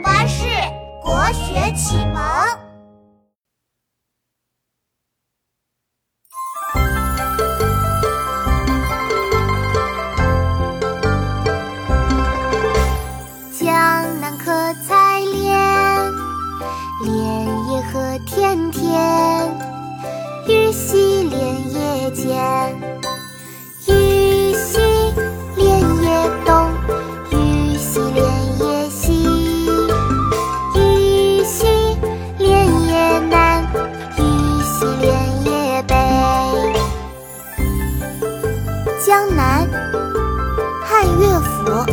巴士国学启蒙。南，汉乐府。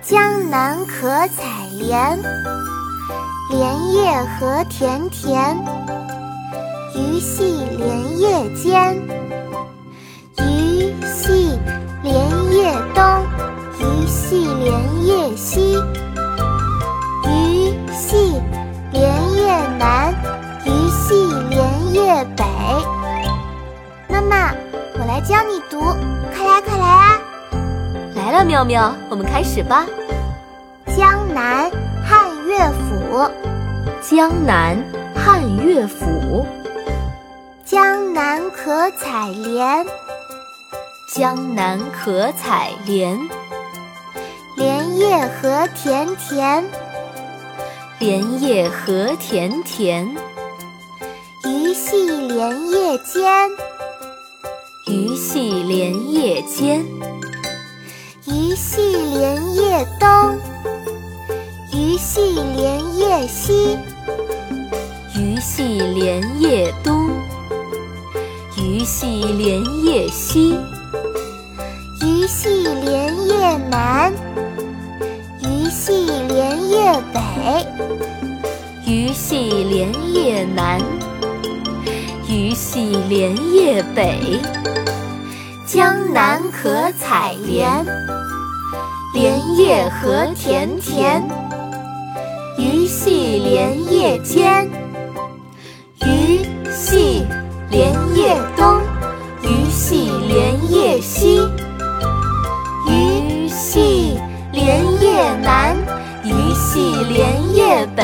江南可采莲，莲叶何田田。鱼戏莲叶间，鱼戏莲叶东，鱼戏莲叶西，来教你读，快来快来啊！来了，妙妙，我们开始吧。江南汉乐府，江南汉乐府。江南可采莲，江南可采莲。莲叶何田田，莲叶何田田。鱼戏莲叶间，鱼戏莲叶间。鱼戏莲叶东，鱼戏莲叶西，鱼戏莲叶东。鱼戏莲叶西，鱼戏莲叶南，鱼戏莲叶北，鱼戏莲叶南，鱼戏莲叶北。江南可采莲，莲叶何田田。鱼戏莲叶间，鱼戏。莲叶东，鱼戏莲叶西，鱼戏莲叶南，鱼戏莲叶北。